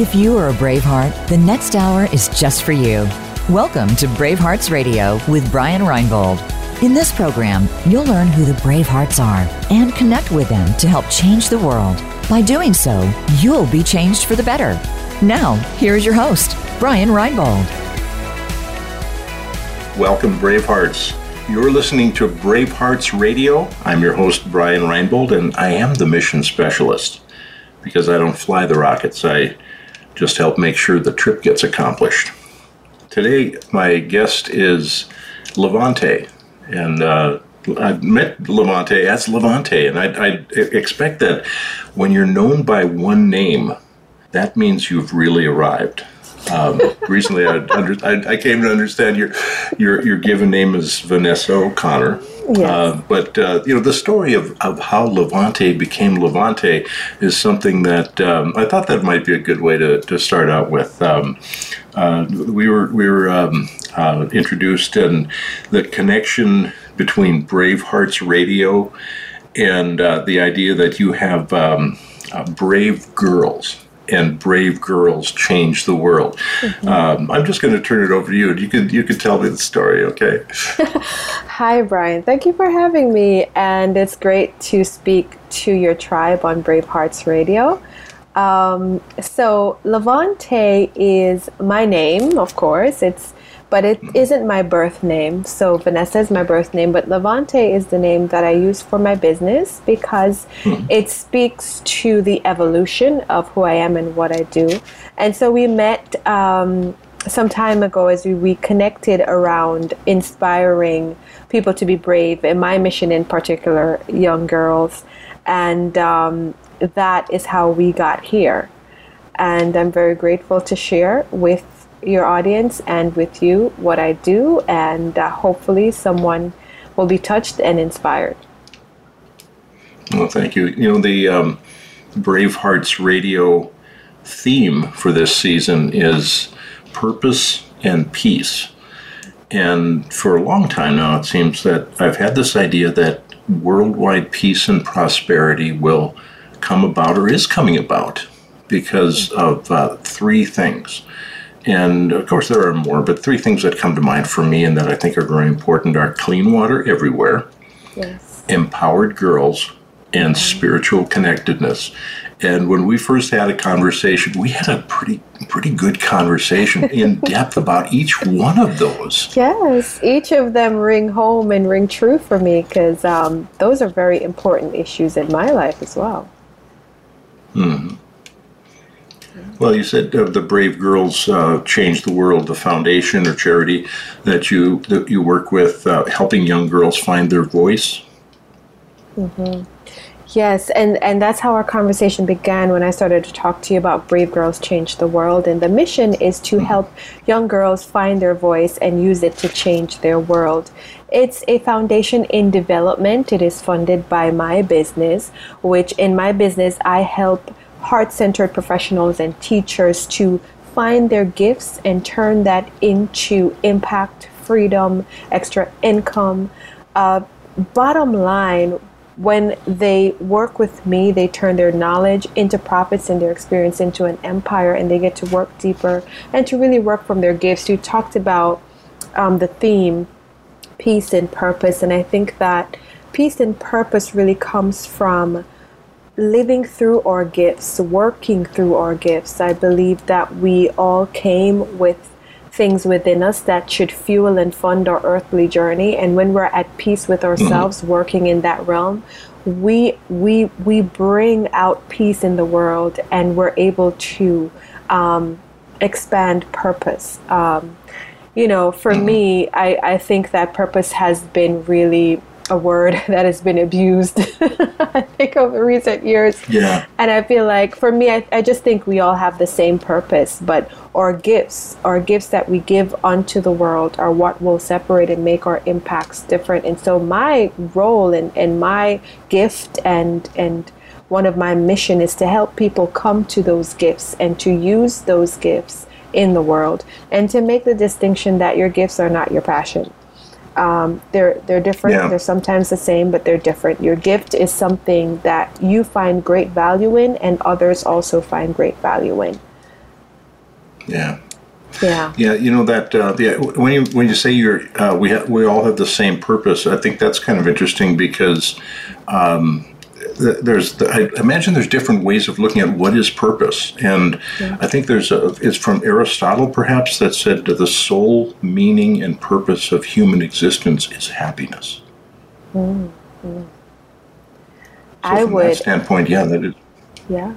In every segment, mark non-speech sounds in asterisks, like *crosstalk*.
If you are a Braveheart, the next hour is just for you. Welcome to Bravehearts Radio with Brian Reinbold. In this program, you'll learn who the Bravehearts are and connect with them to help change the world. By doing so, you'll be changed for the better. Now, here's your host, Brian Reinbold. Welcome, Bravehearts. You're listening to Bravehearts Radio. I'm your host, Brian Reinbold, and I am the mission specialist. Because I don't fly the rockets, I just help make sure the trip gets accomplished. Today, my guest is Levante, and uh, I met Levante as Levante, and I, I expect that when you're known by one name, that means you've really arrived. Um, recently, I, under, I, I, came to understand your your your given name is Vanessa O'Connor. Yes. Uh, but uh, you know the story of, of how Levante became Levante is something that um, I thought that might be a good way to, to start out with. Um, uh, we were we were um, uh, introduced and the connection between Bravehearts Radio and uh, the idea that you have um, uh, brave girls and brave girls change the world. Mm-hmm. Um, I'm just going to turn it over to you. and You can you can tell me the story, okay? *laughs* Hi, Brian. Thank you for having me, and it's great to speak to your tribe on Brave Hearts Radio. Um, so Levante is my name, of course. It's but it isn't my birth name. So Vanessa is my birth name, but Levante is the name that I use for my business because hmm. it speaks to the evolution of who I am and what I do. And so we met um, some time ago as we, we connected around inspiring people to be brave, and my mission in particular, young girls. And um, that is how we got here. And I'm very grateful to share with your audience and with you what I do, and uh, hopefully someone will be touched and inspired. Well, thank you. You know, the um, Bravehearts radio theme for this season is purpose and peace. And for a long time now, it seems that I've had this idea that worldwide peace and prosperity will come about or is coming about because of uh, three things. And of course, there are more, but three things that come to mind for me and that I think are very important are clean water everywhere, yes. empowered girls, and spiritual connectedness. And when we first had a conversation, we had a pretty pretty good conversation *laughs* in depth about each one of those. Yes, each of them ring home and ring true for me because um, those are very important issues in my life as well. Hmm. Well, you said uh, the Brave Girls uh, Change the World, the foundation or charity that you that you work with, uh, helping young girls find their voice. Mm-hmm. Yes, and, and that's how our conversation began when I started to talk to you about Brave Girls Change the World. And the mission is to mm-hmm. help young girls find their voice and use it to change their world. It's a foundation in development. It is funded by my business, which in my business, I help heart centered professionals and teachers to find their gifts and turn that into impact, freedom, extra income. Uh, bottom line, when they work with me, they turn their knowledge into profits and their experience into an empire, and they get to work deeper and to really work from their gifts. You talked about um, the theme, peace and purpose, and I think that peace and purpose really comes from living through our gifts, working through our gifts. I believe that we all came with things within us that should fuel and fund our earthly journey. And when we're at peace with ourselves, mm-hmm. working in that realm, we we we bring out peace in the world, and we're able to um, expand purpose. Um, you know, for mm-hmm. me, I, I think that purpose has been really a word *laughs* that has been abused, *laughs* I think, over recent years. Yeah. And I feel like for me, I, I just think we all have the same purpose, but our gifts, our gifts that we give unto the world are what will separate and make our impacts different. And so my role and, and my gift and and one of my mission is to help people come to those gifts and to use those gifts in the world and to make the distinction that your gifts are not your passion um, they're they're different. Yeah. They're sometimes the same, but they're different. Your gift is something that you find great value in, and others also find great value in. Yeah. Yeah. Yeah, you know that uh, yeah, when you when you say you're uh, we ha- we all have the same purpose, I think that's kind of interesting because um, there's the, I imagine there's different ways of looking at what is purpose, and Yeah. I think there's a it's from Aristotle perhaps that said that the sole meaning and purpose of human existence is happiness. Mm-hmm. So I from would- that standpoint, yeah, that is Yeah.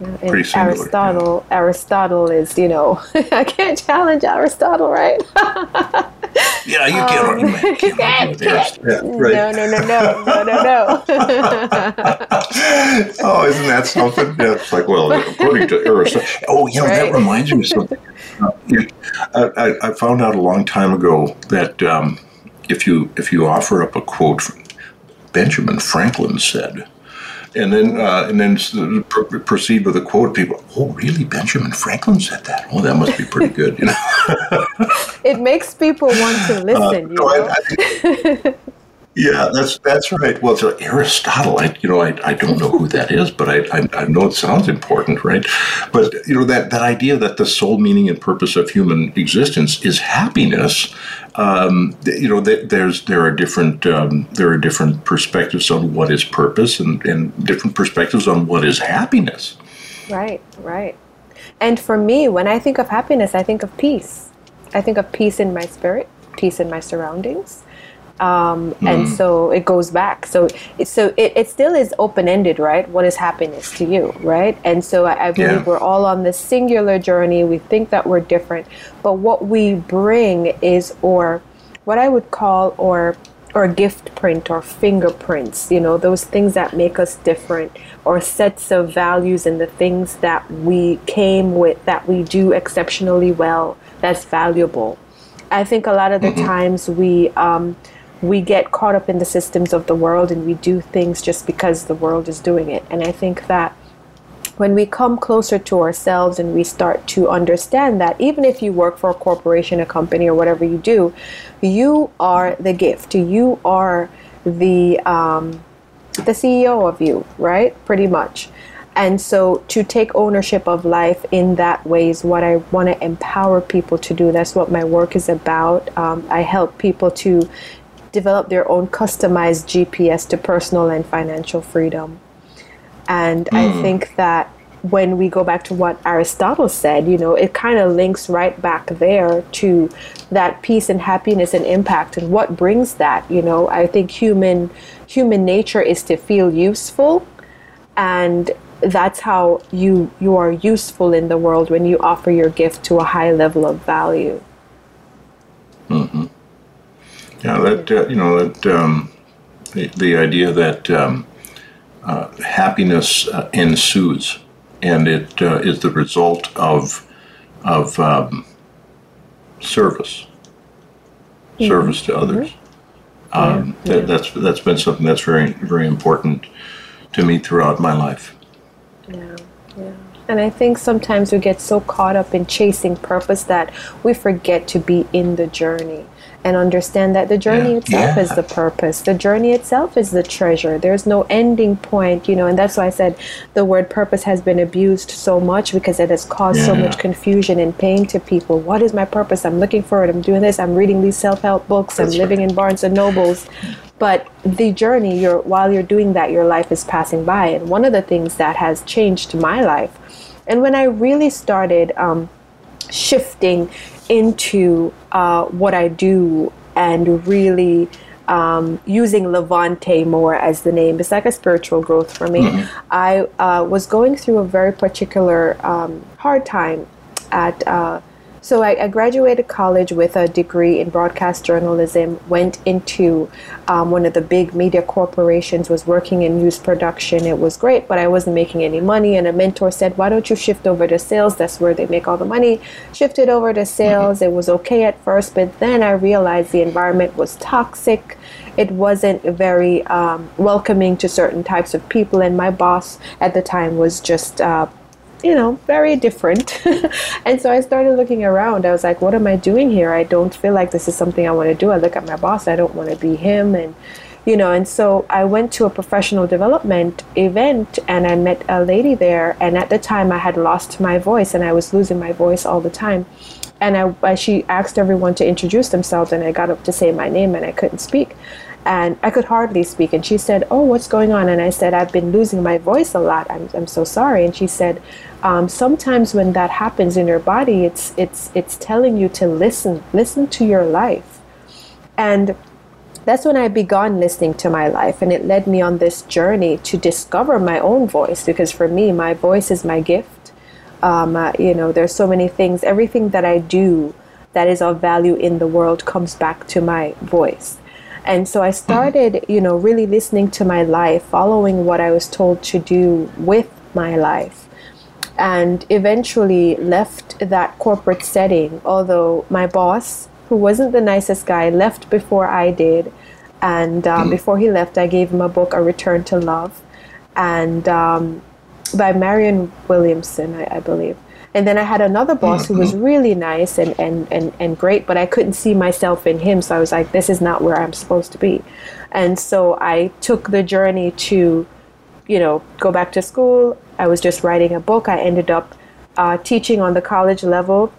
Yeah, Pretty singular, Aristotle, Aristotle is, you know, *laughs* I can't challenge Aristotle, right? *laughs* yeah, you can't argue, you can't argue with can't. Yeah, right. No, no, no, no, no, no, no. *laughs* oh, isn't that something? Yeah, it's like, well, according to Aristotle. Oh, you know, Right. that reminds me of something. Uh, I, I- I found out a long time ago that um, if you if you offer up a quote, from Benjamin Franklin said, and then uh, and then proceed with a quote, people, oh, really? Benjamin Franklin said that? Oh, that must be pretty good, you know. *laughs* it makes people want to listen, you No, know? I- I- *laughs* yeah, that's that's right. Well, so Aristotle, I you know, I, I don't know who that is, but I, I I know it sounds important, right? But you know that that idea that the sole meaning and purpose of human existence is happiness. Um, you know, there's there are different um, there are different perspectives on what is purpose and, and different perspectives on what is happiness. Right, right. And for me, when I think of happiness, I think of peace. I think of peace in my spirit, peace in my surroundings. Um, And so it goes back. So, it, so it, it still is open ended, right? What is happiness to you, right? And so I, I believe Yeah. we're all on this singular journey. We think that we're different, but what we bring is, or what I would call, or or gift print or fingerprints, you know, those things that make us different, or sets of values and the things that we came with that we do exceptionally well, that's valuable. I think a lot of the times we um, we get caught up in the systems of the world and we do things just because the world is doing it. And I think that when we come closer to ourselves and we start to understand that even if you work for a corporation, a company, or whatever you do, you are the gift. You are the um, the CEO of you, right? Pretty much. And so to take ownership of life in that way is what I want to empower people to do. That's what my work is about. Um, I help people to develop their own customized GPS to personal and financial freedom. And I hmm. think that when we go back to what Aristotle said, you know, it kind of links right back there to that peace and happiness and impact and what brings that, you know. I think human human nature is to feel useful and that's how you you are useful in the world when you offer your gift to a high level of value. Mm-hmm. Yeah, that uh, you know that um, the, the idea that um, uh, happiness uh, ensues, and it uh, is the result of of um, service, service to others. Um, that, that's that's been something that's very very important to me throughout my life. Yeah, yeah. And I think sometimes we get so caught up in chasing purpose that we forget to be in the journey and understand that the journey Yeah. itself is the purpose. The journey itself is the treasure. There's no ending point, you know, and that's why I said the word purpose has been abused so much because it has caused so much confusion and pain to people. What is my purpose? I'm looking for it. I'm doing this. I'm reading these self-help books. That's I'm living right. in Barnes and Nobles. But the journey, you're, while you're doing that, your life is passing by. And one of the things that has changed my life, and when I really started um, shifting into uh, what I do and really um, using Levante more as the name. It's like a spiritual growth for me. I uh, was going through a very particular um, hard time at. Uh, so I, I graduated college with a degree in broadcast journalism. Went into um, one of the big media corporations. Was working in news production. It was great, but I wasn't making any money. And a mentor said, "Why don't you shift over to sales? That's where they make all the money." Shifted over to sales. It was okay at first, but then I realized the environment was toxic. It wasn't very um, welcoming to certain types of people, and my boss at the time was just. Uh, you know, very different. *laughs* and so I started looking around. I was like, what am I doing here? I don't feel like this is something I want to do. I look at my boss, I don't want to be him. And, you know and so i went to a professional development event and i met a lady there and at the time i had lost my voice and i was losing my voice all the time and I, she asked everyone to introduce themselves and i got up to say my name and i couldn't speak and i could hardly speak and she said oh what's going on and i said i've been losing my voice a lot i'm, I'm so sorry and she said um, sometimes when that happens in your body it's it's it's telling you to listen listen to your life and that's when I began listening to my life, and it led me on this journey to discover my own voice. Because for me, my voice is my gift. Um, uh, you know, there's so many things. Everything that I do that is of value in the world comes back to my voice. And so I started, you know, really listening to my life, following what I was told to do with my life, and eventually left that corporate setting. Although my boss who wasn't the nicest guy, left before I did. And um, mm. before he left, I gave him a book, A Return to Love, and um, by Marianne Williamson, I, I, believe. And then I had another boss mm-hmm. who was mm-hmm. really nice and, and, and, and great, but I couldn't see myself in him. So I was like, this is not where I'm supposed to be. And so I took the journey to, you know, go back to school. I was just writing a book. I ended up uh, teaching on the college level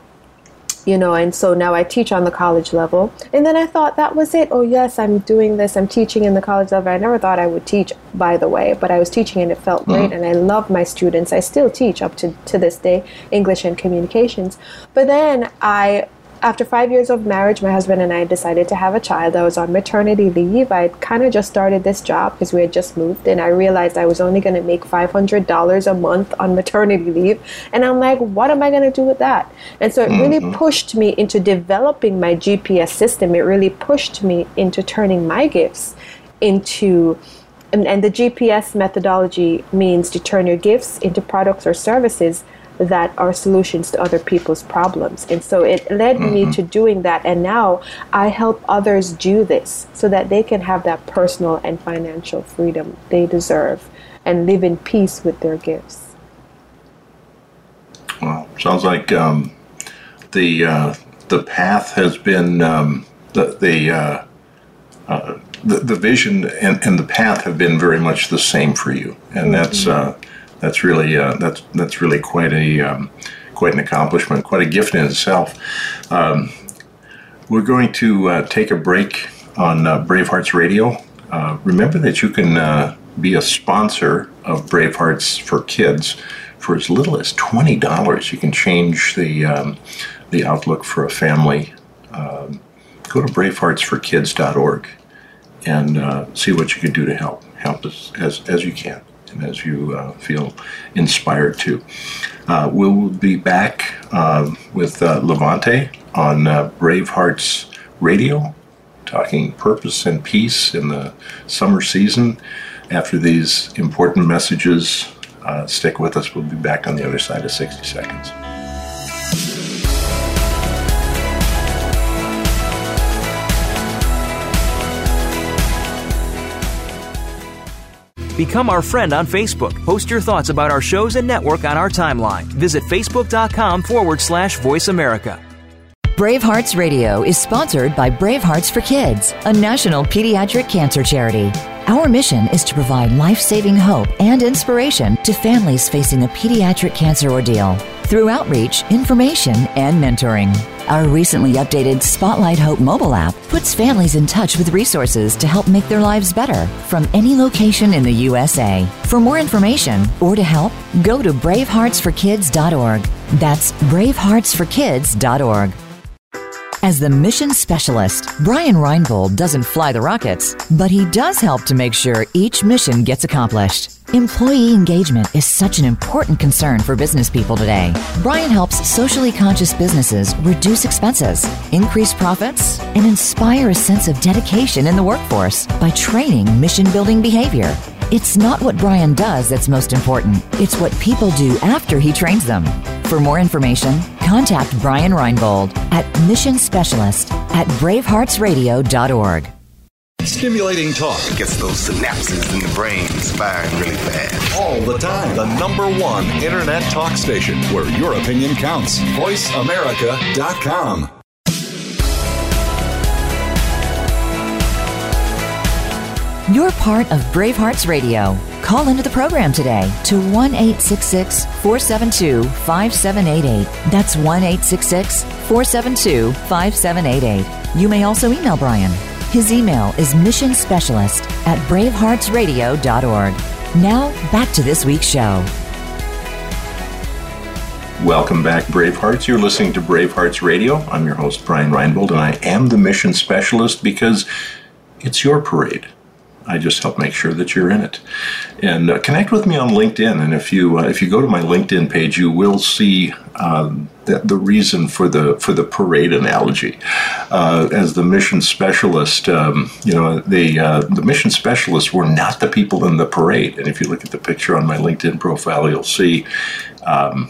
you know, and so now I teach on the college level. And then I thought that was it. Oh, yes, I'm doing this. I'm teaching in the college level. I never thought I would teach, by the way, but I was teaching and it felt great. Mm-hmm. And I love my students. I still teach up to, to this day, English and communications. But then I after five years of marriage, my husband and I decided to have a child. I was on maternity leave. I kind of just started this job because we had just moved, and I realized I was only going to make $500 a month on maternity leave. And I'm like, what am I going to do with that? And so it really mm-hmm. pushed me into developing my GPS system. It really pushed me into turning my gifts into and, and the GPS methodology means to turn your gifts into products or services that are solutions to other people's problems. And so it led mm-hmm. me to doing that. And now I help others do this so that they can have that personal and financial freedom they deserve and live in peace with their gifts. Well, sounds like um, the uh, the path has been um, the the, uh, uh, the, the vision and, and the path have been very much the same for you, and mm-hmm. that's uh, that's really uh, that's that's really quite a um, quite an accomplishment, quite a gift in itself. Um, we're going to uh, take a break on uh, Bravehearts Radio. Uh, remember that you can uh, be a sponsor of Bravehearts for Kids for as little as twenty dollars. You can change the um, the outlook for a family. Um, go to braveheartsforkids.org and uh, see what you can do to help help as as, as you can as you uh, feel inspired to. Uh, we'll be back uh, with uh, Levante on uh, Bravehearts Radio, talking purpose and peace in the summer season. After these important messages, uh, stick with us. We'll be back on the other side of 60 seconds. Become our friend on Facebook. Post your thoughts about our shows and network on our timeline. Visit facebook.com forward slash voice America. Bravehearts Radio is sponsored by Bravehearts for Kids, a national pediatric cancer charity. Our mission is to provide life saving hope and inspiration to families facing a pediatric cancer ordeal through outreach, information, and mentoring. Our recently updated Spotlight Hope mobile app puts families in touch with resources to help make their lives better from any location in the USA. For more information or to help, go to braveheartsforkids.org. That's braveheartsforkids.org. As the mission specialist, Brian Reinbold doesn't fly the rockets, but he does help to make sure each mission gets accomplished. Employee engagement is such an important concern for business people today. Brian helps socially conscious businesses reduce expenses, increase profits, and inspire a sense of dedication in the workforce by training mission building behavior. It's not what Brian does that's most important, it's what people do after he trains them. For more information, contact Brian Reinbold at Mission Specialist at braveheartsradio.org. Stimulating talk gets those synapses in the brain firing really fast. All the time. The number one internet talk station where your opinion counts. VoiceAmerica.com. part of Bravehearts Radio. Call into the program today to 1 866 472 5788. That's 1 866 472 5788. You may also email Brian. His email is mission specialist at braveheartsradio.org. Now, back to this week's show. Welcome back, Bravehearts. You're listening to Bravehearts Radio. I'm your host, Brian Reinbold, and I am the mission specialist because it's your parade. I just help make sure that you're in it. And uh, connect with me on LinkedIn. And if you uh, if you go to my LinkedIn page, you will see um, the, the, reason for the for the parade analogy. Uh, as the mission specialist, um, you know, the uh, the mission specialists were not the people in the parade. And if you look at the picture on my LinkedIn profile, you'll see. Um,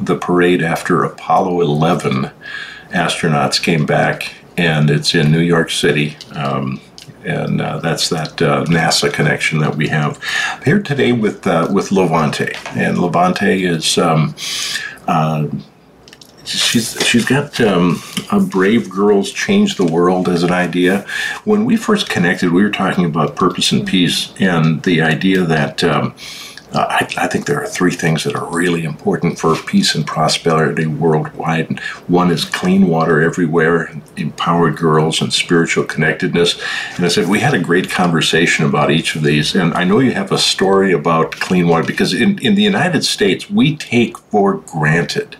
the parade after Apollo 11 astronauts came back, and it's in New York City. And uh, that's that uh, NASA connection that we have here today with uh, with Levante, and Levante is um, uh, she's she's got um, a brave girls change the world as an idea. When we first connected, we were talking about purpose and peace, and the idea that um, I, I, think there are three things that are really important for peace and prosperity worldwide. One is clean water everywhere, empowered girls, and spiritual connectedness. And I said, we had a great conversation about each of these. And I know you have a story about clean water because in, in the United States, we take for granted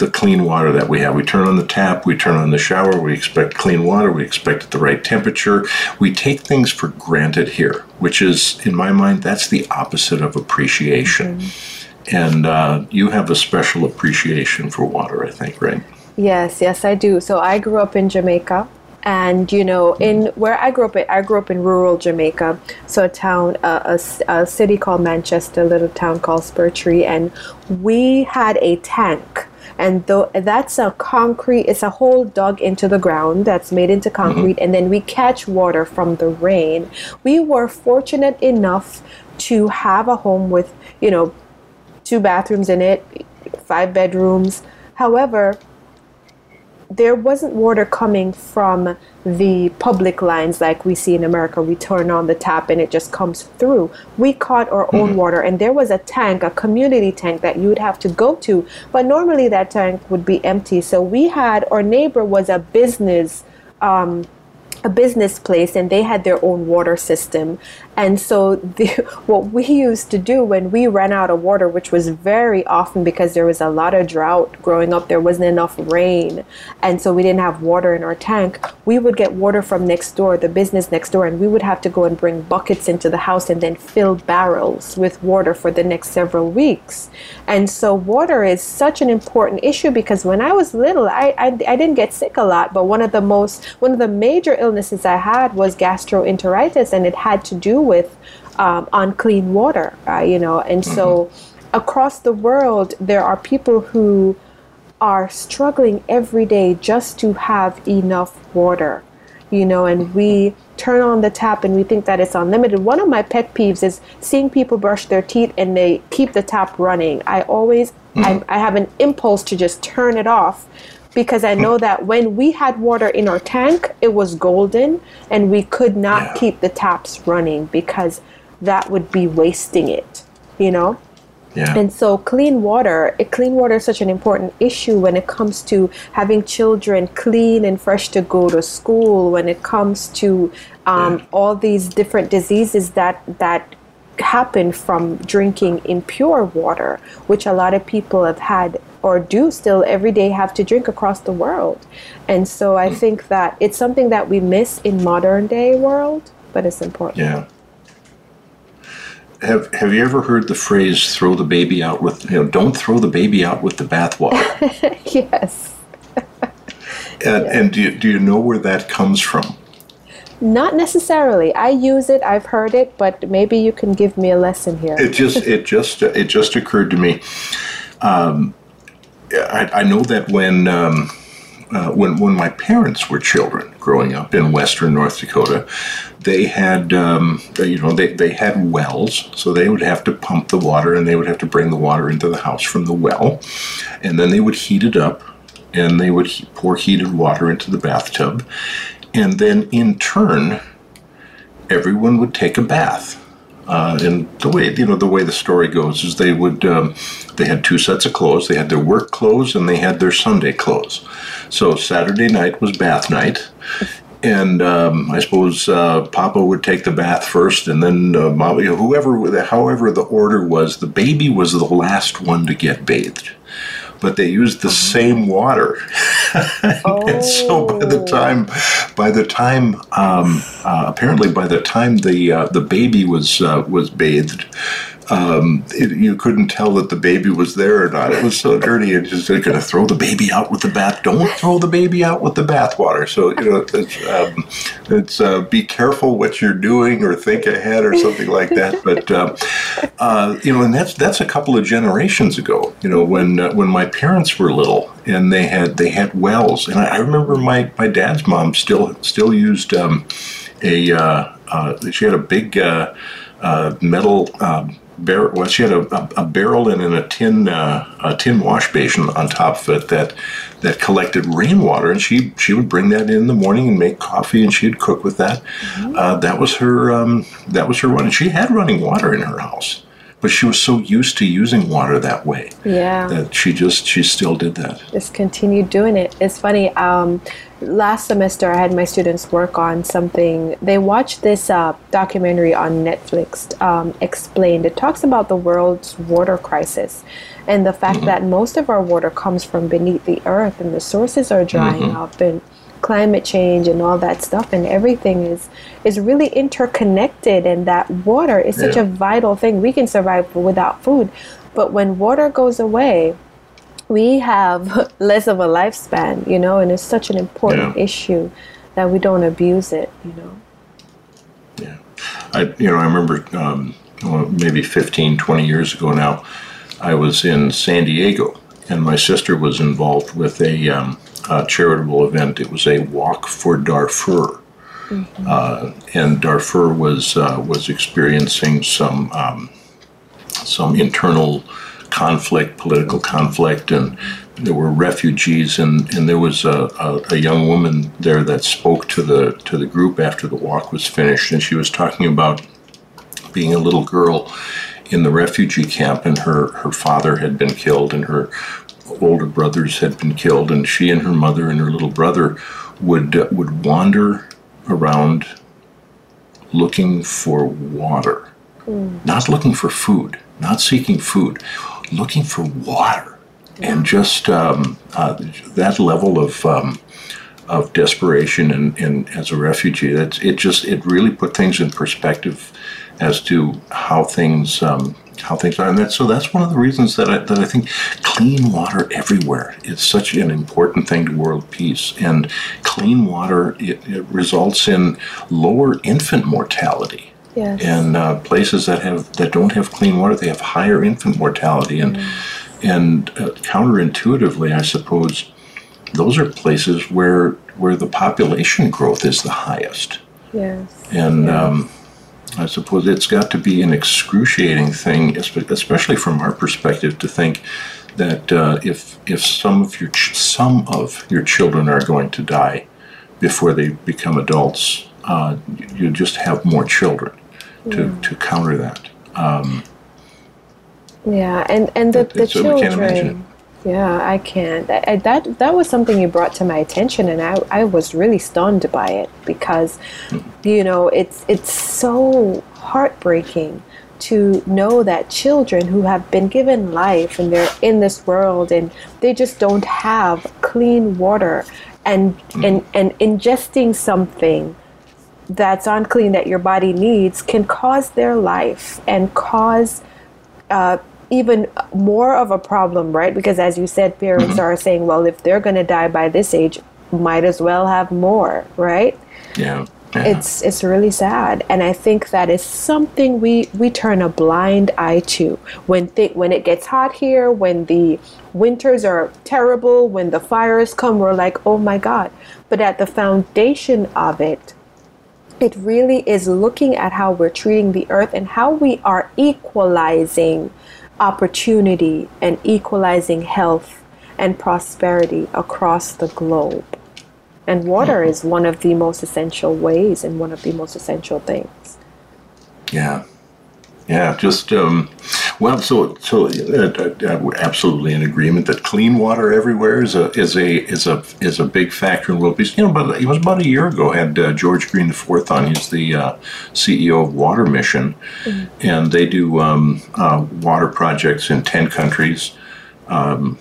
the clean water that we have. We turn on the tap, we turn on the shower, we expect clean water, we expect at the right temperature. We take things for granted here, which is, in my mind, that's the opposite of appreciation. Mm-hmm. And uh, you have a special appreciation for water, I think, right? Yes, yes, I do. So I grew up in Jamaica and you know in where i grew up i grew up in rural jamaica so a town a, a, city called manchester a little town called spurtree and we had a tank and though that's a concrete it's a hole dug into the ground that's made into mm-hmm. concrete mm-hmm. and then we catch water from the rain we were fortunate enough to have a home with you know two bathrooms in it five bedrooms however there wasn't water coming from the public lines like we see in America. We turn on the tap and it just comes through. We caught our own water, and there was a tank, a community tank that you would have to go to, but normally that tank would be empty. So we had our neighbor was a business. Um, a business place and they had their own water system and so *laughs* the, what we used to do when we ran out of water, which was very often because there was a lot of drought growing up, there wasn't enough rain, and so we didn't have water in our tank, we would get water from next door, the business next door, and we would have to go and bring buckets into the house and then fill barrels with water for the next several weeks. And so water is such an important issue because when I was little, I, I, I didn't get sick a lot, but one of the most, one of the major illnesses I had was gastroenteritis, and it had to do with um, unclean water, uh, you know. And mm-hmm. so across the world, there are people who are struggling every day just to have enough water, you know, and we turn on the tap and we think that it's unlimited. One of my pet peeves is seeing people brush their teeth and they keep the tap running. I always, mm-hmm. I, I have an impulse to just turn it off because I know that when we had water in our tank, it was golden and we could not yeah. keep the taps running because that would be wasting it, you know? Yeah. And so clean water, clean water is such an important issue when it comes to having children clean and fresh to go to school, when it comes to um, yeah. all these different diseases that, that happen from drinking impure water, which a lot of people have had or do still every day have to drink across the world. And so I mm. think that it's something that we miss in modern day world, but it's important. Yeah. Have Have you ever heard the phrase "throw the baby out with"? You know, don't throw the baby out with the bathwater. *laughs* yes. and, and do you, do you know where that comes from? Not necessarily. I use it. I've heard it, but maybe you can give me a lesson here. It just *laughs* it just it just occurred to me. Um, I, I, know that when um, uh, when when my parents were children, growing up in western North Dakota, they had um, you know they, they had wells, so they would have to pump the water and they would have to bring the water into the house from the well, and then they would heat it up, and they would pour heated water into the bathtub, and then in turn, everyone would take a bath. Uh, and the way you know the way the story goes is they would um, they had two sets of clothes. They had their work clothes and they had their Sunday clothes. So Saturday night was bath night, and um, I suppose uh, Papa would take the bath first, and then uh, whoever, however the order was, the baby was the last one to get bathed but they used the same water. oh. *laughs* and so by the time, by the time, um, uh, apparently by the time the uh, the baby was uh, was bathed, um, it, you couldn't tell that the baby was there or not. It was so dirty. And just going to throw the baby out with the bath. Don't throw the baby out with the bathwater. So you know, it's, um, it's uh, be careful what you're doing or think ahead or something like that. But uh, uh, you know, and that's that's a couple of generations ago. You know, when uh, when my parents were little and they had they had wells, and I, I remember my my dad's mom still still used um, a uh, uh, she had a big. Metal um, barrel. Well, she had a, a, a barrel and in a tin uh, a tin wash basin on top of it that that collected rainwater, and she she would bring that in the morning and make coffee, and she'd cook with that. Mm-hmm. Uh, that was her um, that was her running. She had running water in her house but she was so used to using water that way yeah that she just she still did that just continued doing it it's funny um, last semester i had my students work on something they watched this uh, documentary on netflix um, explained it talks about the world's water crisis and the fact mm-hmm. that most of our water comes from beneath the earth and the sources are drying mm-hmm. up and climate change and all that stuff and everything is is really interconnected and that water is yeah. such a vital thing we can survive without food but when water goes away we have *laughs* less of a lifespan you know and it's such an important yeah. issue that we don't abuse it you know yeah i you know i remember um, maybe 15 20 years ago now i was in san diego and my sister was involved with a um, uh, charitable event. It was a walk for Darfur, mm-hmm. uh, and Darfur was uh, was experiencing some um, some internal conflict, political conflict, and there were refugees, and, and there was a, a, a, young woman there that spoke to the to the group after the walk was finished, and she was talking about being a little girl in the refugee camp, and her her father had been killed, and her older brothers had been killed, and she and her mother and her little brother would uh, would wander around looking for water, mm. not looking for food, not seeking food, looking for water, yeah. and just um, uh, that level of um, of desperation and, and as a refugee, that's it. Just it really put things in perspective as to how things um, how things are. And that, so that's one of the reasons that I, that I think clean water everywhere is such an important thing to world peace. And clean water it, it results in lower infant mortality. Yes. And uh, places that have that don't have clean water, they have higher infant mortality. And mm. and uh, counterintuitively, I suppose, those are places where where the population growth is the highest. Yes. And yes. Um, I suppose it's got to be an excruciating thing, especially from our perspective, to think that uh, if if some of your ch- some of your children are going to die before they become adults, uh, you just have more children to, yeah. to counter that. Um, yeah, and and the, the so children. Yeah, I can't. I, I, that that was something you brought to my attention, and I, I was really stunned by it because, you know, it's it's so heartbreaking to know that children who have been given life and they're in this world and they just don't have clean water and mm. and and ingesting something that's unclean that your body needs can cause their life and cause uh, even more of a problem, right? Because as you said, parents mm-hmm. are saying, well, if they're going to die by this age, might as well have more, right? Yeah. yeah. It's it's really sad, and I think that is something we we turn a blind eye to when th- when it gets hot here, when the winters are terrible, when the fires come, we're like, oh my god! But at the foundation of it, it really is looking at how we're treating the earth and how we are equalizing opportunity and equalizing health and prosperity across the globe. And water is one of the most essential ways and one of the most essential things. Yeah. Yeah, just um, well, so so uh, uh, absolutely in agreement that clean water everywhere is a is a is a is a big factor in world peace. You know, but it was about a year ago. I had uh, George Greene IV on. He's the uh, CEO of Water Mission, mm-hmm. and they do um, uh, water projects in ten countries. Um,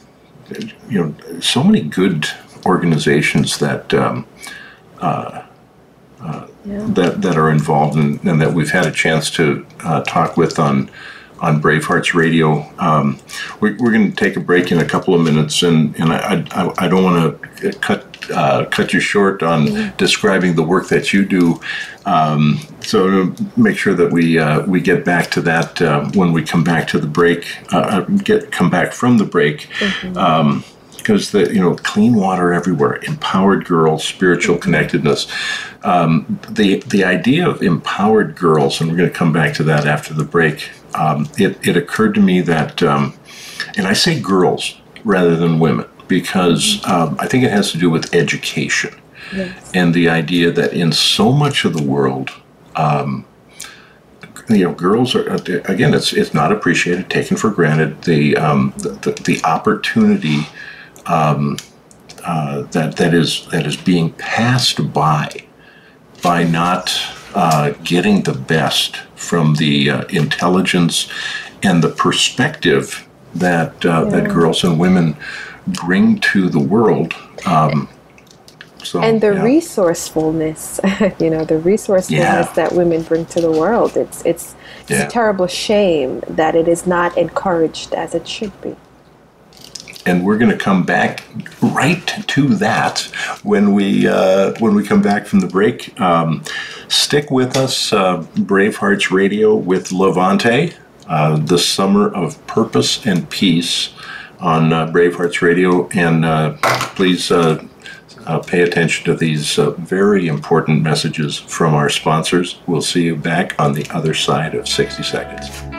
you know, so many good organizations that. Um, uh, yeah. that that are involved and, and, that we've had a chance to uh, talk with on on Bravehearts Radio. Um, we, are going to take a break in a couple of minutes, and and I I, I don't want to cut uh, cut you short on mm-hmm. describing the work that you do. Um, so make sure that we uh, we get back to that uh, when we come back to the break. Uh, uh, get come back from the break. Mm-hmm. Um, because the you know clean water everywhere, empowered girls, spiritual mm-hmm. connectedness. Um, the the idea of empowered girls, and we're going to come back to that after the break. Um, it it occurred to me that, um, and I say girls rather than women because um, I think it has to do with education yes. and the idea that in so much of the world um, you know, girls are again. It's it's not appreciated, taken for granted. The um, the, the, the, opportunity um, uh, that that is that is being passed by by not uh, getting the best from the uh, intelligence and the perspective that uh, yeah. that girls and women bring to the world. Um, so, and the yeah. resourcefulness, *laughs* you know, the resourcefulness yeah. that women bring to the world. It's it's, it's a terrible shame that it is not encouraged as it should be and we're going to come back right to that when we uh, when we come back from the break. Um, stick with us, uh, Bravehearts Radio with Levante, uh, the summer of purpose and peace on uh, Bravehearts Radio, and uh, please. Uh, pay attention to these very important messages from our sponsors. We'll see you back on the other side of 60 seconds.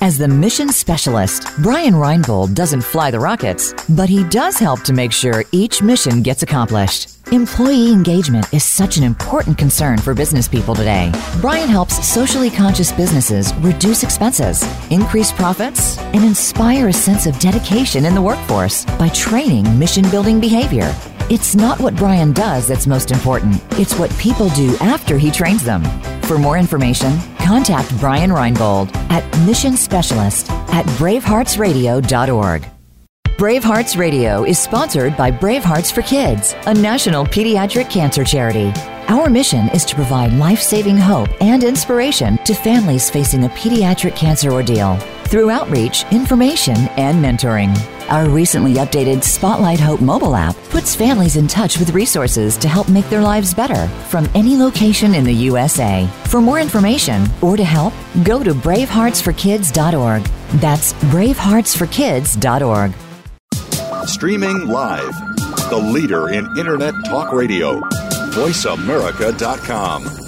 As the mission specialist, Brian Reinbold doesn't fly the rockets, but he does help to make sure each mission gets accomplished. Employee engagement is such an important concern for business people today. Brian helps socially conscious businesses reduce expenses, increase profits, and inspire a sense of dedication in the workforce by training mission building behavior. It's not what Brian does that's most important, it's what people do after he trains them. For more information, contact Brian Reinbold at Mission Specialist at braveheartsradio.org. Bravehearts Radio is sponsored by Bravehearts for Kids, a national pediatric cancer charity. Our mission is to provide life saving hope and inspiration to families facing a pediatric cancer ordeal through outreach, information, and mentoring. Our recently updated Spotlight Hope mobile app puts families in touch with resources to help make their lives better from any location in the USA. For more information or to help, go to braveheartsforkids.org. That's braveheartsforkids.org. Streaming live. The leader in Internet talk radio. VoiceAmerica.com.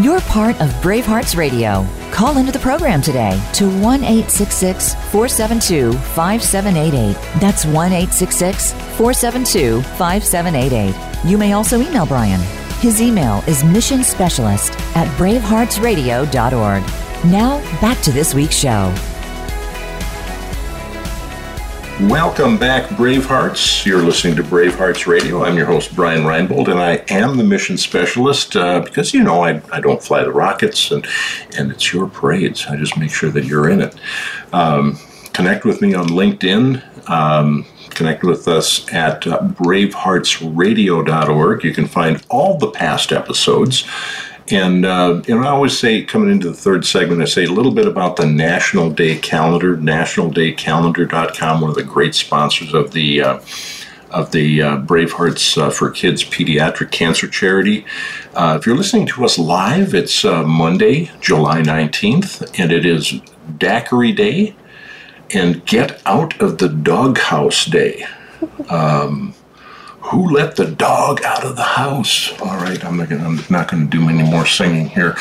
You're part of Bravehearts Radio. Call into the program today to 1 472 5788. That's 1 472 5788. You may also email Brian his email is missionspecialist at braveheartsradio.org. Now, back to this week's show. Welcome back, Bravehearts. You're listening to Bravehearts Radio. I'm your host, Brian Reinbold, and I am the mission specialist uh, because, you know, I, I don't fly the rockets and, and it's your parades. I just make sure that you're in it. Um, connect with me on LinkedIn. Um, connect with us at uh, braveheartsradio.org. You can find all the past episodes. And, uh, and I always say, coming into the third segment, I say a little bit about the National Day Calendar, nationaldaycalendar.com, one of the great sponsors of the uh, of the uh, Brave Hearts uh, for Kids Pediatric Cancer Charity. Uh, if you're listening to us live, it's uh, Monday, July 19th, and it is Daiquiri Day and Get Out of the Doghouse Day. Um, who let the dog out of the house? All right, I'm not gonna, I'm not going to do any more singing here.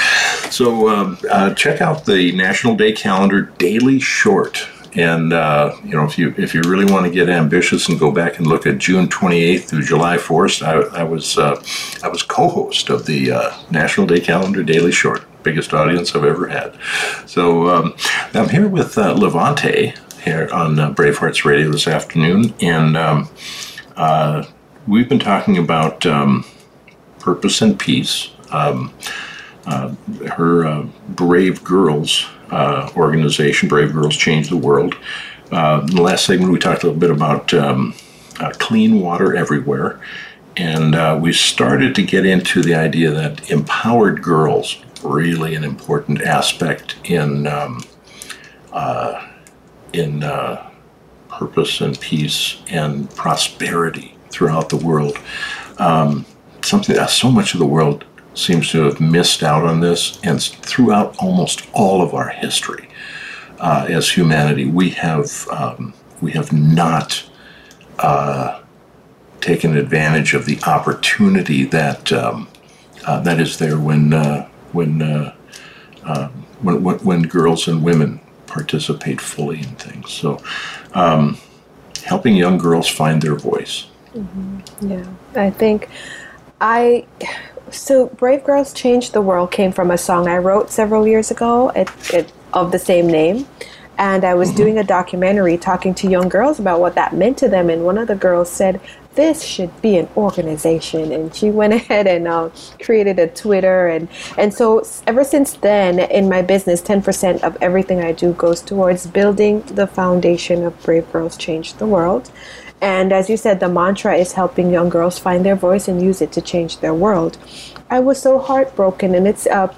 So um, uh, check out the National Day Calendar Daily Short. And uh, you know, if you if you really want to get ambitious and go back and look at June 28th through July 4th, I, I was uh, I was co-host of the uh, National Day Calendar Daily Short, biggest audience I've ever had. So um, I'm here with uh, Levantay here on uh, Brave Radio this afternoon, and um, uh, we've been talking about um, purpose and peace. Um, uh, her uh, Brave Girls uh, organization, Brave Girls Change the World. Uh, in the last segment, we talked a little bit about um, uh, clean water everywhere. And uh, we started to get into the idea that empowered girls really an important aspect in um, in purpose and peace and prosperity throughout the world. Um, something that so much of the world seems to have missed out on this, and throughout almost all of our history uh, as humanity, we have um, we have not uh, taken advantage of the opportunity that um, uh, that is there when uh, when, uh, um, when, when when girls and women participate fully in things. So, um, helping young girls find their voice. Mm-hmm. Yeah, I think I so Brave Girls Change the World came from a song I wrote several years ago it, it, of the same name. And I was mm-hmm. doing a documentary talking to young girls about what that meant to them. And one of the girls said, This should be an organization. And she went *laughs* ahead and uh, created a Twitter. And, and so, ever since then, in my business, 10% of everything I do goes towards building the foundation of Brave Girls Change the World. And as you said, the mantra is helping young girls find their voice and use it to change their world. I was so heartbroken, and it's a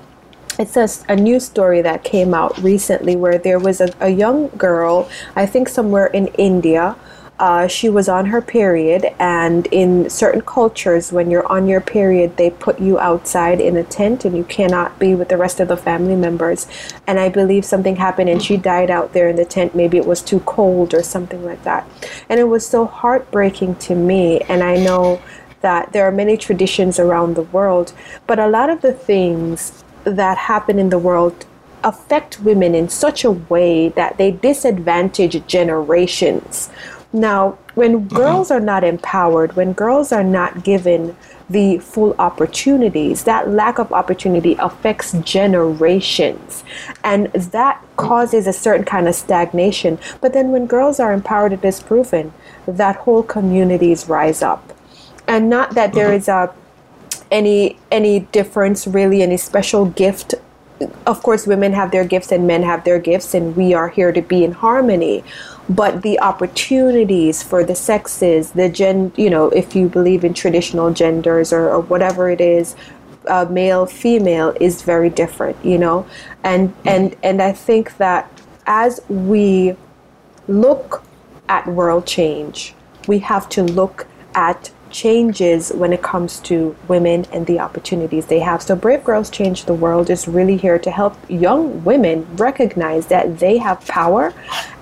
it's a, a news story that came out recently where there was a, a young girl, I think somewhere in India, uh, she was on her period, and in certain cultures, when you're on your period, they put you outside in a tent and you cannot be with the rest of the family members. And I believe something happened and she died out there in the tent. Maybe it was too cold or something like that. And it was so heartbreaking to me. And I know that there are many traditions around the world, but a lot of the things that happen in the world affect women in such a way that they disadvantage generations now, when mm-hmm. girls are not empowered, when girls are not given the full opportunities, that lack of opportunity affects generations. And that causes a certain kind of stagnation. But then when girls are empowered it is proven, that whole communities rise up. And not that there mm-hmm. is a any any difference really, any special gift of course women have their gifts and men have their gifts and we are here to be in harmony. But the opportunities for the sexes, the gen, you know, if you believe in traditional genders or, or whatever it is, uh, male, female is very different, you know, and and and I think that as we look at world change, we have to look at changes when it comes to women and the opportunities they have. So, Brave Girls Change the World is really here to help young women recognize that they have power.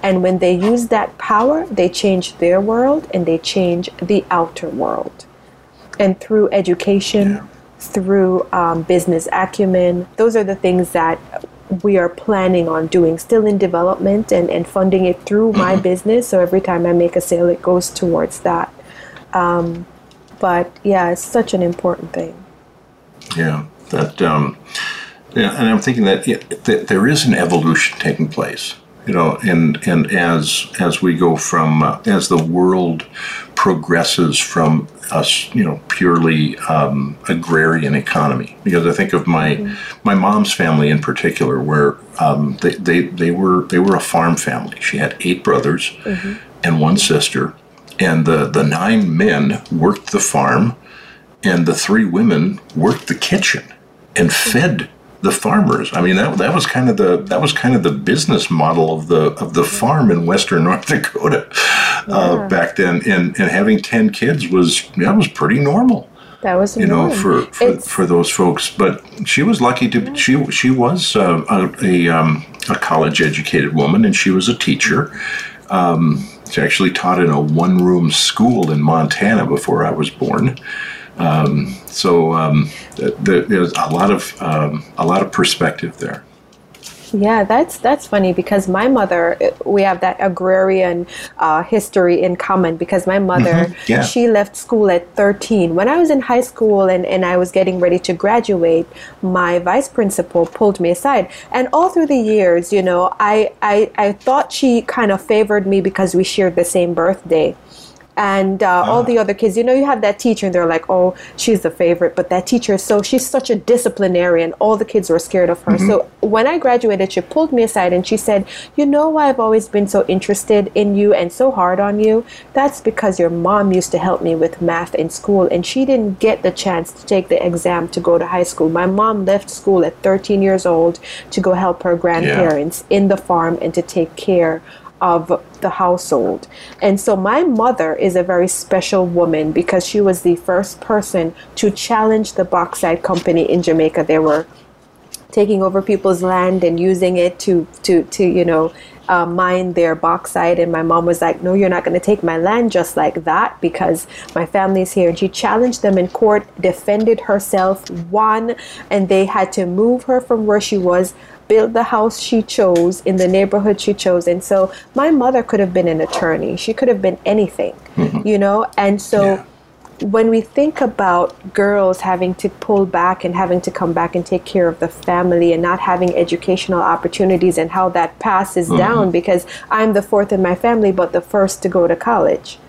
And when they use that power, they change their world and they change the outer world. And through education, yeah. through um, business acumen, those are the things that we are planning on doing still in development and, and funding it through my *clears throat* business so every time i make a sale it goes towards that um, but yeah, it's such an important thing. Yeah, that. Um, yeah, and I'm thinking that, that there is an evolution taking place you know and and as as we go from uh, as the world progresses from us you know purely um, agrarian economy because i think of my mm-hmm. my mom's family in particular where um, they, they they were they were a farm family she had eight brothers mm-hmm. and one sister and the, the nine men worked the farm, and the three women worked the kitchen and fed the farmers. I mean, that, that was kind of the that was kind of the business model of the of the farm in western *laughs* North Dakota. uh, Yeah. back then, and and having ten kids was that was pretty normal. That was You know, for for, It's- for those folks, but she was lucky to she she was uh, a a, um, a college educated woman, and she was a teacher. Um, she actually taught in a one room school in Montana before I was born. Um, so um, th- th- there's a lot of um, a lot of perspective there. Yeah, that's that's funny because my mother, we have that agrarian uh, history in common. Because my mother, Mhm, yeah. she left school at 13. When I was in high school and, and I was getting ready to graduate, my vice principal pulled me aside. And all through the years, you know, I I, I thought she kind of favored me because we shared the same birthday. And uh, all the other kids, you know, you have that teacher, and they're like, "Oh, she's the favorite," but that teacher is so she's such a disciplinarian. All the kids were scared of her. So when I graduated, she pulled me aside and she said, "You know why I've always been so interested in you and so hard on you? That's because your mom used to help me with math in school, and she didn't get the chance to take the exam to go to high school. My mom left school at 13 years old to go help her grandparents in the farm and to take care." Of the household. And so my mother is a very special woman because she was the first person to challenge the bauxite company in Jamaica. They were taking over people's land and using it to to to you know uh, mine their bauxite and my mom was like no you're not going to take my land just like that because my family's here and she challenged them in court defended herself won and they had to move her from where she was build the house she chose in the neighborhood she chose. And so my mother could have been an attorney. She could have been anything mm-hmm. you know? And so when we think about girls having to pull back and having to come back and take care of the family and not having educational opportunities and how that passes mm-hmm. down because I'm the fourth in my family but the first to go to college.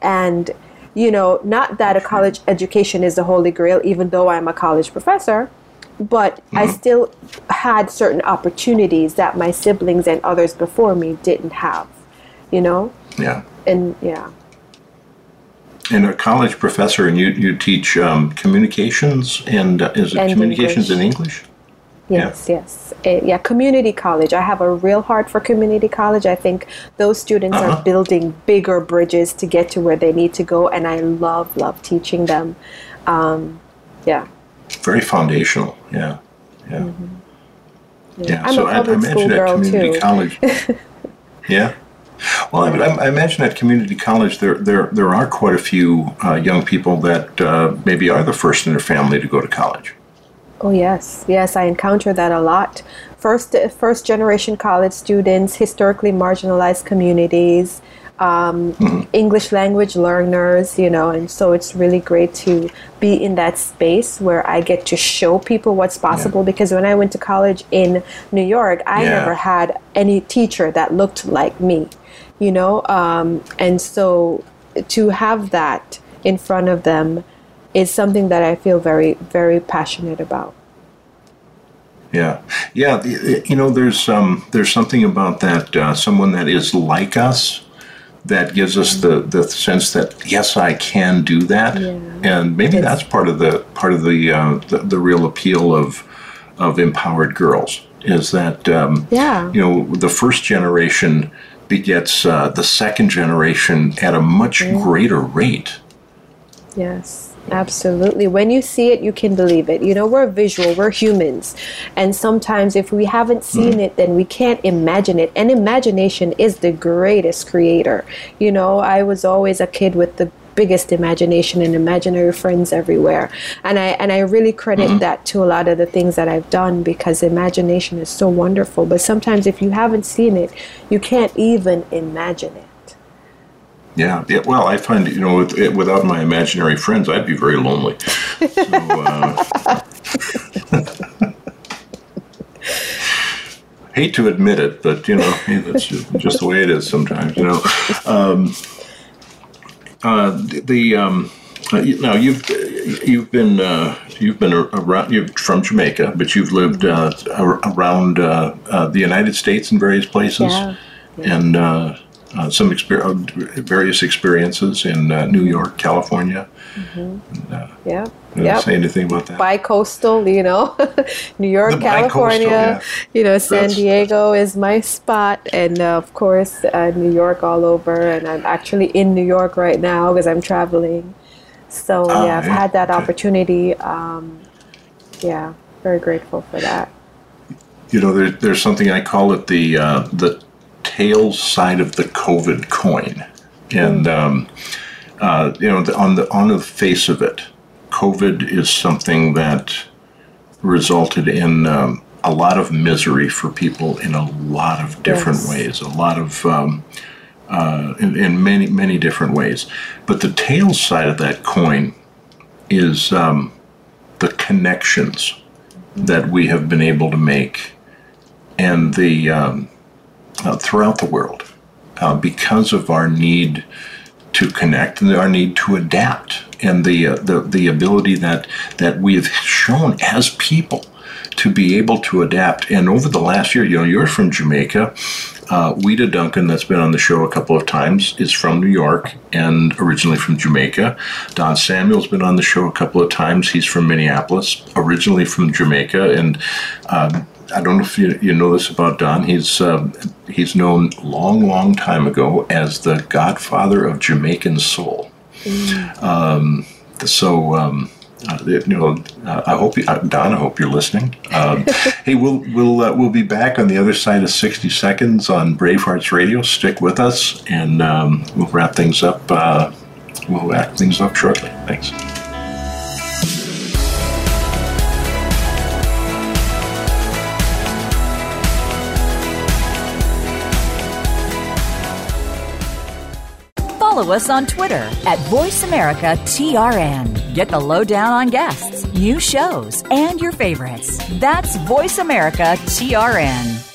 And you know, not that a college education is the holy grail even though I'm a college professor, but I still had certain opportunities that my siblings and others before me didn't have, you know? Yeah. And yeah. And a college professor, and you, you teach um, communications and uh, is it And communications English. in English? Yes, yes. Uh, yeah, community college. I have a real heart for community college. I think those students Uh-huh. are building bigger bridges to get to where they need to go, and I love, love teaching them. Um, yeah. Very foundational. Yeah. Yeah. Yeah. I'm so I, imagine at community too. college. *laughs* yeah. Well, I, I, I imagine at community college there there there are quite a few uh, young people that uh, maybe are the first in their family to go to college. Oh yes, yes, I encounter that a lot. First, first generation college students, historically marginalized communities, um, English language learners, you know, and so it's really great to be in that space where I get to show people what's possible. Because when I went to college in New York, I Yeah. never had any teacher that looked like me, you know, um, and so to have that in front of them is something that I feel very, very passionate about. Yeah, yeah. You know, there's um, there's something about that. Uh, someone that is like us that gives us the, the sense that yes, I can do that, Yeah. and maybe that's part of the part of the, uh, the the real appeal of of empowered girls is that um, Yeah. you know the first generation begets uh, the second generation at a much greater rate. Yes, absolutely. When you see it, you can believe it. You know, we're visual, we're humans. And sometimes if we haven't seen mm-hmm. it, then we can't imagine it. And imagination is the greatest creator. You know, I was always a kid with the biggest imagination and imaginary friends everywhere. And I and I really credit mm-hmm. that to a lot of the things that I've done because imagination is so wonderful. But sometimes if you haven't seen it, you can't even imagine it. Yeah, yeah. Well, I find you know, with, without my imaginary friends, I'd be very lonely. So, uh, *laughs* hate to admit it, but you know, hey, that's just, just the way it is sometimes. You know, um, uh, the, the um, uh, you- now you've you've been uh, you've been around you're from Jamaica, but you've lived uh, around uh, uh, the United States in various places, Yeah. and uh, some exper- uh, various experiences in uh, New York, California. Mm-hmm. Uh, yeah. Yep. say anything about that? Bi-coastal, you know, *laughs* New York, The California. yeah. You know, San That's- Diego is my spot, and uh, of course, uh, New York all over. And I'm actually in New York right now because I'm traveling. So Ah, yeah, I've yeah, had that okay. opportunity. Um, yeah, very grateful for that. You know, there, there's something I call it the uh, the tail side of the COVID coin, and um, uh, you know, the, on the on the face of it, COVID is something that resulted in um, a lot of misery for people in a lot of different Yes. ways, a lot of um, uh, in, in many many different ways. But the tail side of that coin is um, the connections that we have been able to make and the um, uh, throughout the world uh, because of our need to connect and our need to adapt and the uh, the the ability that that we've shown as people to be able to adapt and over the last year you know you're from Jamaica uh, Weta Duncan, that's been on the show a couple of times, is from New York and originally from Jamaica. Don Samuel's been on the show a couple of times. He's from Minneapolis, originally from Jamaica. And um, I don't know if you, you know this about Don. He's um, he's known long, long time ago as the godfather of Jamaican soul. Um, so. Um, uh, you know, uh, I hope you, uh, Don. I hope you're listening. Um, *laughs* hey, we'll we'll uh, we'll be back on the other side of 60 seconds on Bravehearts Radio. Stick with us, and um, we'll wrap things up. Uh, we'll wrap things up shortly. Thanks. Follow us on Twitter at VoiceAmericaTRN. Get the lowdown on guests, new shows, and your favorites. That's VoiceAmericaTRN.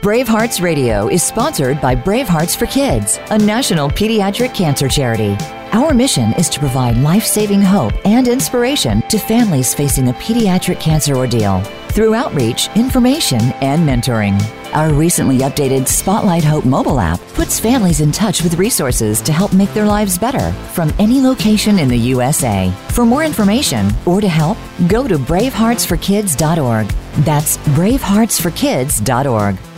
Bravehearts Radio is sponsored by Bravehearts for Kids, a national pediatric cancer charity. Our mission is to provide life saving hope and inspiration to families facing a pediatric cancer ordeal through outreach, information, and mentoring. Our recently updated Spotlight Hope mobile app puts families in touch with resources to help make their lives better from any location in the USA. For more information or to help, go to braveheartsforkids.org. That's braveheartsforkids.org.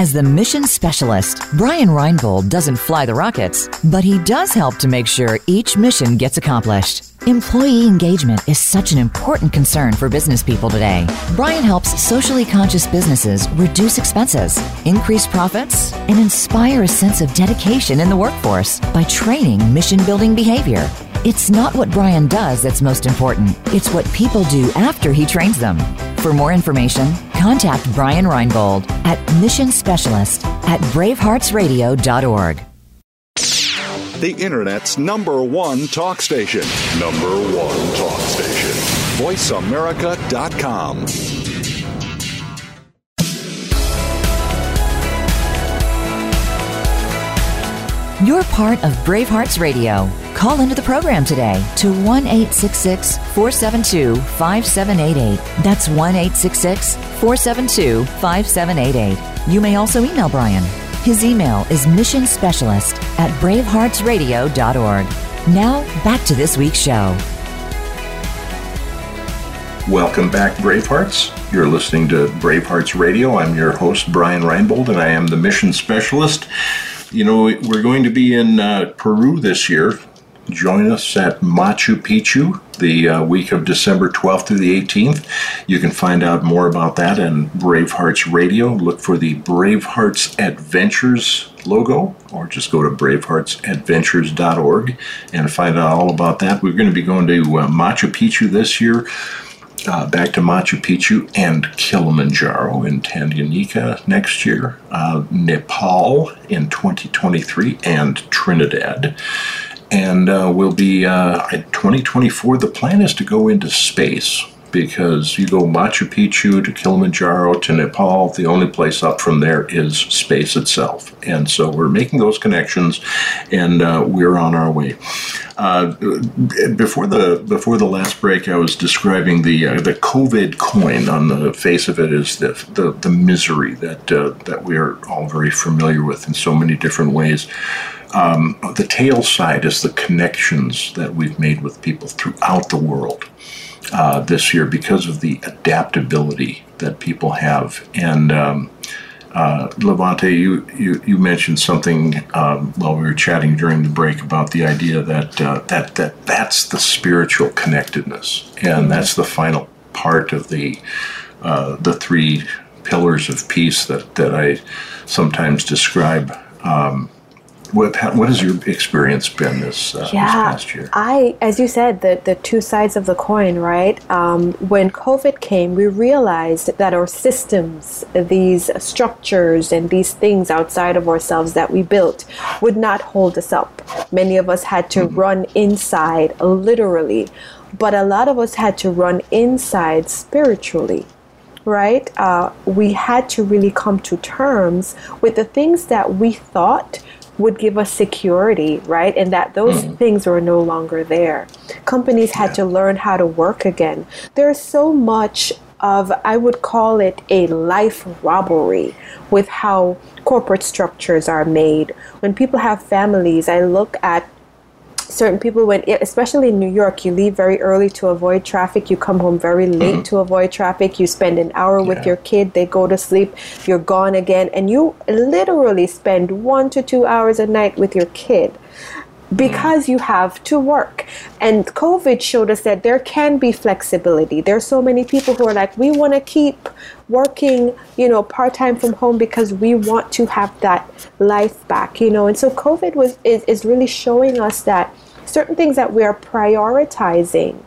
As the mission specialist, Brian Reinbold doesn't fly the rockets, but he does help to make sure each mission gets accomplished. Employee engagement is such an important concern for business people today. Brian helps socially conscious businesses reduce expenses, increase profits, and inspire a sense of dedication in the workforce by training mission building behavior. It's not what Brian does that's most important, it's what people do after he trains them. For more information, contact Brian Reinbold at Mission Specialist at braveheartsradio.org. The Internet's number one talk station. Number one talk station. VoiceAmerica.com. You're part of Bravehearts Radio. Call into the program today to 1 866 472 5788. That's 1 866 472 5788. You may also email Brian. His email is mission specialist at braveheartsradio.org. Now, back to this week's show. Welcome back, Bravehearts. You're listening to Bravehearts Radio. I'm your host, Brian Reinbold, and I am the mission specialist. You know, we're going to be in uh, Peru this year. Join us at Machu Picchu the uh, week of December 12th through the 18th. You can find out more about that on Bravehearts Radio. Look for the Bravehearts Adventures logo, or just go to braveheartsadventures.org and find out all about that. We're going to be going to uh, Machu Picchu this year uh, back to Machu Picchu and Kilimanjaro in Tanganyika next year, uh, Nepal in 2023, and Trinidad. And uh, we'll be uh, at 2024. The plan is to go into space because you go Machu Picchu to Kilimanjaro to Nepal, the only place up from there is space itself. And so we're making those connections and uh, we're on our way. Uh, before the before the last break, I was describing the uh, the COVID coin. On the face of it is the the, the misery that uh, that we are all very familiar with in so many different ways. Um, the tail side is the connections that we've made with people throughout the world uh, this year because of the adaptability that people have. And um, uh, Levantay, you, you, you mentioned something um, while we were chatting during the break about the idea that uh, that that that's the spiritual connectedness, and mm-hmm. that's the final part of the uh, the three pillars of peace that that I sometimes describe. Um, what what has your experience been this, uh, yeah, this past year? I, as you said, the the two sides of the coin, right? Um, when COVID came, we realized that our systems, these structures, and these things outside of ourselves that we built, would not hold us up. Many of us had to mm-hmm. run inside, literally, but a lot of us had to run inside spiritually right? Uh, we had to really come to terms with the things that we thought would give us security, right? And that those mm. things were no longer there. Companies had yeah. to learn how to work again. There's so much of, I would call it a life robbery with how corporate structures are made. When people have families, I look at certain people when especially in new york you leave very early to avoid traffic. You come home very late mm-hmm. to avoid traffic. You spend an hour yeah. with your kid. They go to sleep. You're gone again. And you literally spend one to two hours a night with your kid because you have to work. And COVID showed us that there can be flexibility. There's so many people who are like, we want to keep working, you know, part time from home because we want to have that life back, you know. And so COVID was is, is really showing us that certain things that we are prioritizing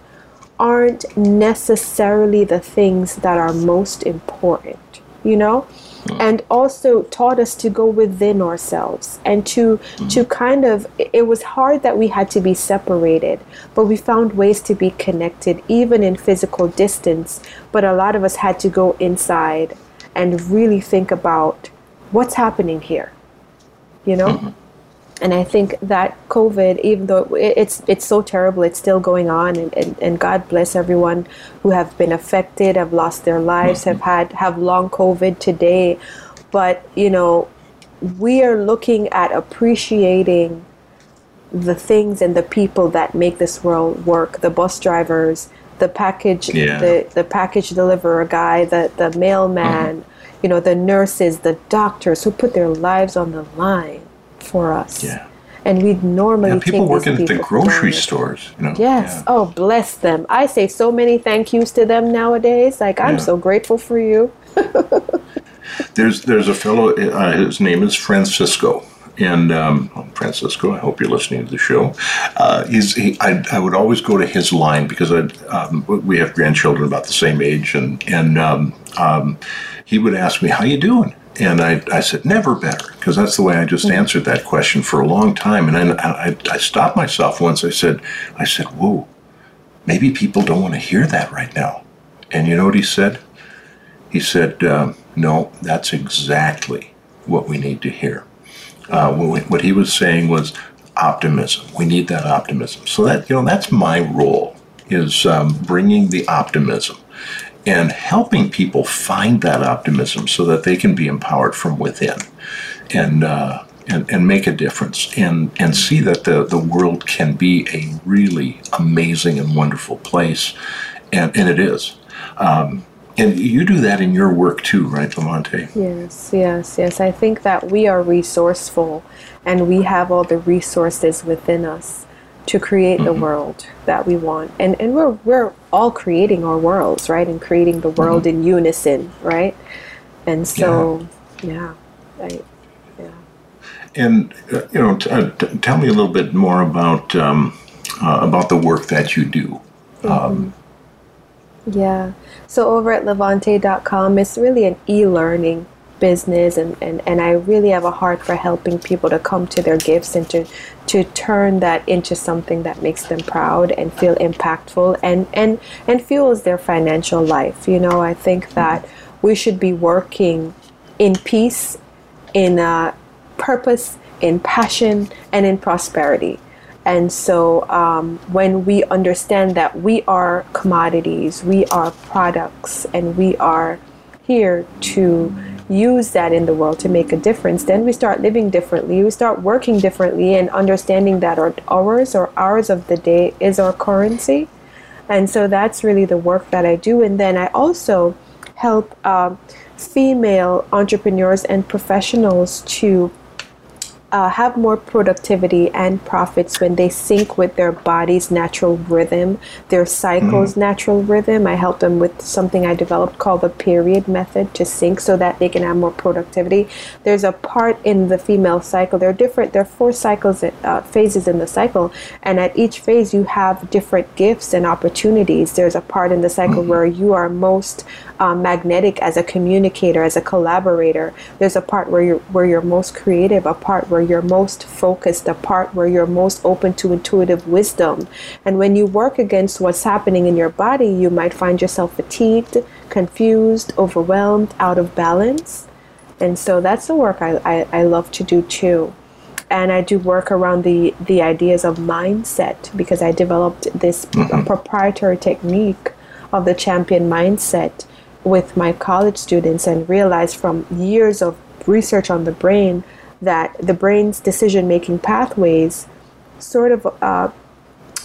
aren't necessarily the things that are most important, you know? And also taught us to go within ourselves and to mm-hmm. to kind of it was hard that we had to be separated but we found ways to be connected even in physical distance but a lot of us had to go inside and really think about what's happening here you know? Mm-hmm and I think that COVID, even though it's it's so terrible, it's still going on, and, and, and God bless everyone who have been affected, have lost their lives, mm-hmm. have had have long COVID today, but you know, we are looking at appreciating the things and the people that make this world work. The bus drivers, the package, yeah. the the package deliverer guy, the the mailman, mm-hmm. you know, the nurses, the doctors who put their lives on the line for us. Yeah. And we'd normally yeah, people working at the grocery stores. You know, yes. Yeah. Oh, bless them. I say so many thank yous to them nowadays. Like I'm yeah. so grateful for you. *laughs* there's there's a fellow. Uh, his name is Francisco. And um, Francisco, I hope you're listening to the show. Uh, he's, he, I, I, would always go to his line because um, we have grandchildren about the same age, and and um, um he would ask me, "How you doing?" And I, I said, never better, because that's the way I just mm-hmm. answered that question for a long time. And then I, I stopped myself once. I said, I said, whoa, maybe people don't want to hear that right now. And you know what he said? He said, um, no, that's exactly what we need to hear. Uh, what he was saying was optimism. We need that optimism. So that, you know, that's my role is um, bringing the optimism and helping people find that optimism so that they can be empowered from within and uh, and, and make a difference and, and see that the, the world can be a really amazing and wonderful place. And, and it is. Um, and you do that in your work too, right, Lamonte? Yes, yes, yes. I think that we are resourceful and we have all the resources within us to create mm-hmm. the world that we want. And and we're we're all creating our worlds, right? And creating the world mm-hmm. in unison, right? And so, yeah, yeah. I, yeah. And uh, you know, t- uh, t- tell me a little bit more about um, uh, about the work that you do. Mm-hmm. Um, yeah. So over at levantay.com, it's really an e-learning business and, and, and I really have a heart for helping people to come to their gifts and to to turn that into something that makes them proud and feel impactful and, and, and fuels their financial life. You know, I think that we should be working in peace, in uh, purpose, in passion, and in prosperity. And so um, when we understand that we are commodities, we are products, and we are here to use that in the world to make a difference, then we start living differently. We start working differently and understanding that our hours or hours of the day is our currency. And so that's really the work that I do. And then I also help uh, female entrepreneurs and professionals to uh, have more productivity and profits when they sync with their body's natural rhythm, their cycle's mm. natural rhythm. I help them with something I developed called the period method to sync so that they can have more productivity. There's a part in the female cycle. There are different. There are four cycles, uh, phases in the cycle, and at each phase you have different gifts and opportunities. There's a part in the cycle mm-hmm. where you are most um, magnetic as a communicator, as a collaborator. There's a part where you're where you're most creative, a part where you're most focused, a part where you're most open to intuitive wisdom. And when you work against what's happening in your body, you might find yourself fatigued, confused, overwhelmed, out of balance. And so that's the work I, I, I love to do too. And I do work around the, the ideas of mindset because I developed this mm-hmm. proprietary technique of the champion mindset with my college students and realized from years of research on the brain that the brain's decision making pathways sort of uh,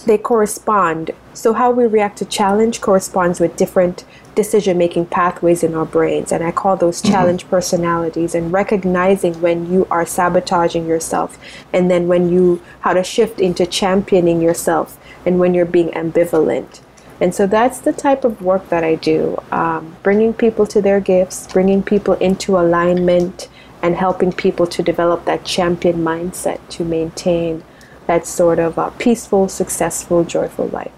they correspond so how we react to challenge corresponds with different decision making pathways in our brains and i call those mm-hmm. challenge personalities and recognizing when you are sabotaging yourself and then when you how to shift into championing yourself and when you're being ambivalent and so that's the type of work that I do um, bringing people to their gifts, bringing people into alignment, and helping people to develop that champion mindset to maintain that sort of uh, peaceful, successful, joyful life.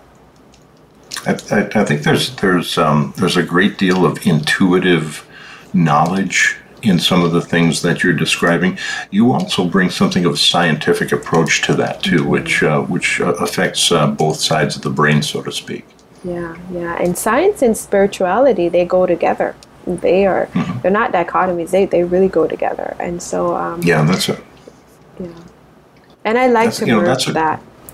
I, I, I think there's there's um, there's a great deal of intuitive knowledge in some of the things that you're describing. You also bring something of a scientific approach to that too, which uh, which uh, affects uh, both sides of the brain, so to speak. Yeah, yeah. And science and spirituality, they go together. They are, mm-hmm. they're not dichotomies. They, they really go together. And so, um, yeah, that's it. Yeah. And I like that's, to you know, merge that. *laughs*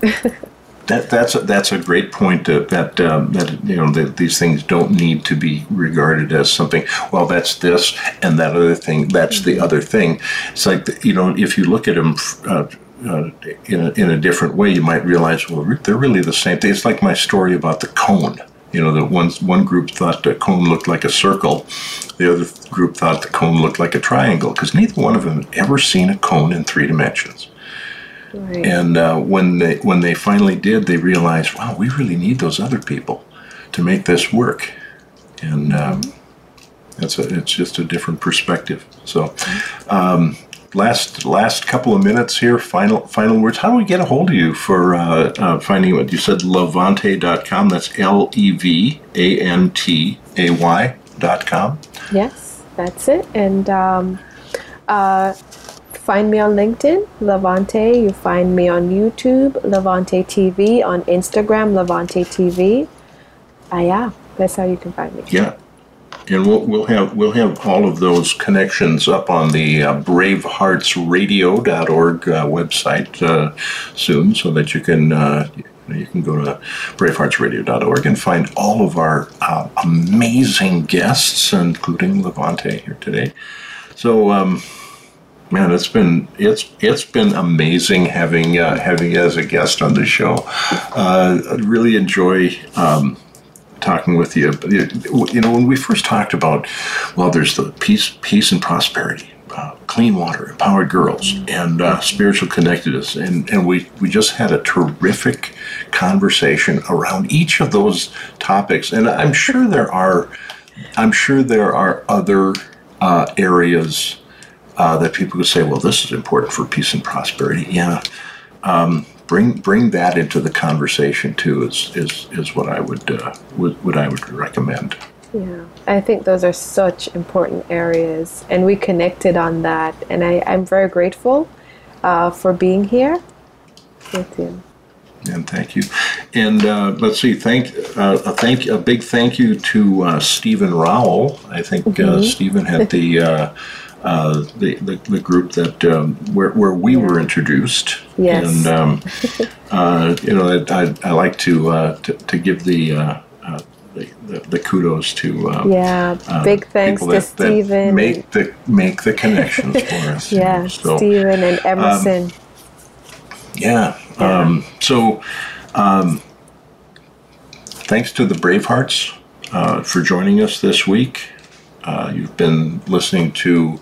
that that's a, that's a great point. Uh, that um, that you know that these things don't need to be regarded as something. Well, that's this and that other thing. That's mm-hmm. the other thing. It's like you know if you look at them. Uh, uh, in, a, in a different way, you might realize, well, they're really the same thing. It's like my story about the cone. You know, that one, one group thought the cone looked like a circle, the other group thought the cone looked like a triangle, because neither one of them had ever seen a cone in three dimensions. Right. And uh, when they when they finally did, they realized, wow, we really need those other people to make this work. And um, that's a, it's just a different perspective. So, um, last last couple of minutes here. Final final words. How do we get a hold of you for uh, uh, finding what you said? Levantay.com. That's L E V A N T A Y dot com. Yes, that's it. And um, uh, find me on LinkedIn, Levantay. You find me on YouTube, Levantay TV. On Instagram, Levantay TV. Uh, yeah, that's how you can find me. Yeah and we'll, we'll have we'll have all of those connections up on the uh, braveheartsradio.org uh, website uh, soon, so that you can uh, you can go to braveheartsradio.org and find all of our uh, amazing guests, including Levantay here today. So. Um, man, it's been it's it's been amazing having uh, having you as a guest on the show. I really enjoy um, talking with you. You know, when we first talked about, well, there's the peace, peace and prosperity, uh, clean water, empowered girls, and uh, spiritual connectedness, and and we we just had a terrific conversation around each of those topics. And I'm sure there are, I'm sure there are other uh, areas. Uh, that people could say, well, this is important for peace and prosperity. Yeah, um, bring bring that into the conversation too is is, is what I would uh, would, what I would recommend. Yeah, I think those are such important areas, and we connected on that. And I, I'm very grateful uh, for being here with you. And thank you. And uh, let's see, thank uh, a thank a big thank you to uh, Stephen Rowell. I think uh, Mhm. Stephen had the, uh, the the the group that um, where where we were introduced. Yes. And um, *laughs* uh, you know, I, I, I like to, uh, to to give the. Uh, uh, the, the, kudos to uh, Yeah, big thanks to that, that Stephen. make the make the connections *laughs* for us. you know. yeah, So, Stephen and um, Emerson. yeah. Um, so, um, thanks to the Bravehearts uh, for joining us this week. Uh, you've been listening to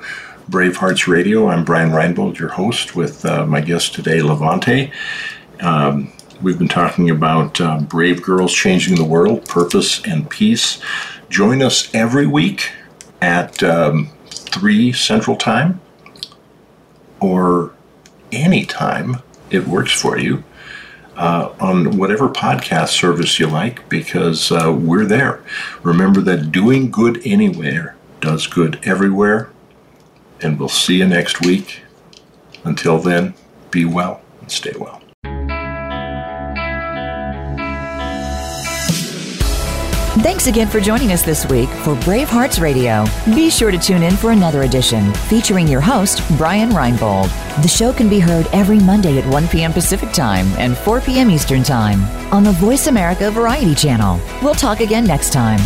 Bravehearts Radio. I'm Brian Reinbold, your host, with uh, my guest today, Levantay. Um, we've been talking about uh, brave girls changing the world, purpose, and peace. Join us every week at um, 3 Central Time or any time it works for you uh, on whatever podcast service you like because uh, we're there. Remember that doing good anywhere does good everywhere. And we'll see you next week. Until then, be well and stay well. Thanks again for joining us this week for Brave Hearts Radio. Be sure to tune in for another edition featuring your host, Brian Reinbold. The show can be heard every Monday at 1 p.m. Pacific Time and 4 p.m. Eastern Time on the Voice America Variety Channel. We'll talk again next time.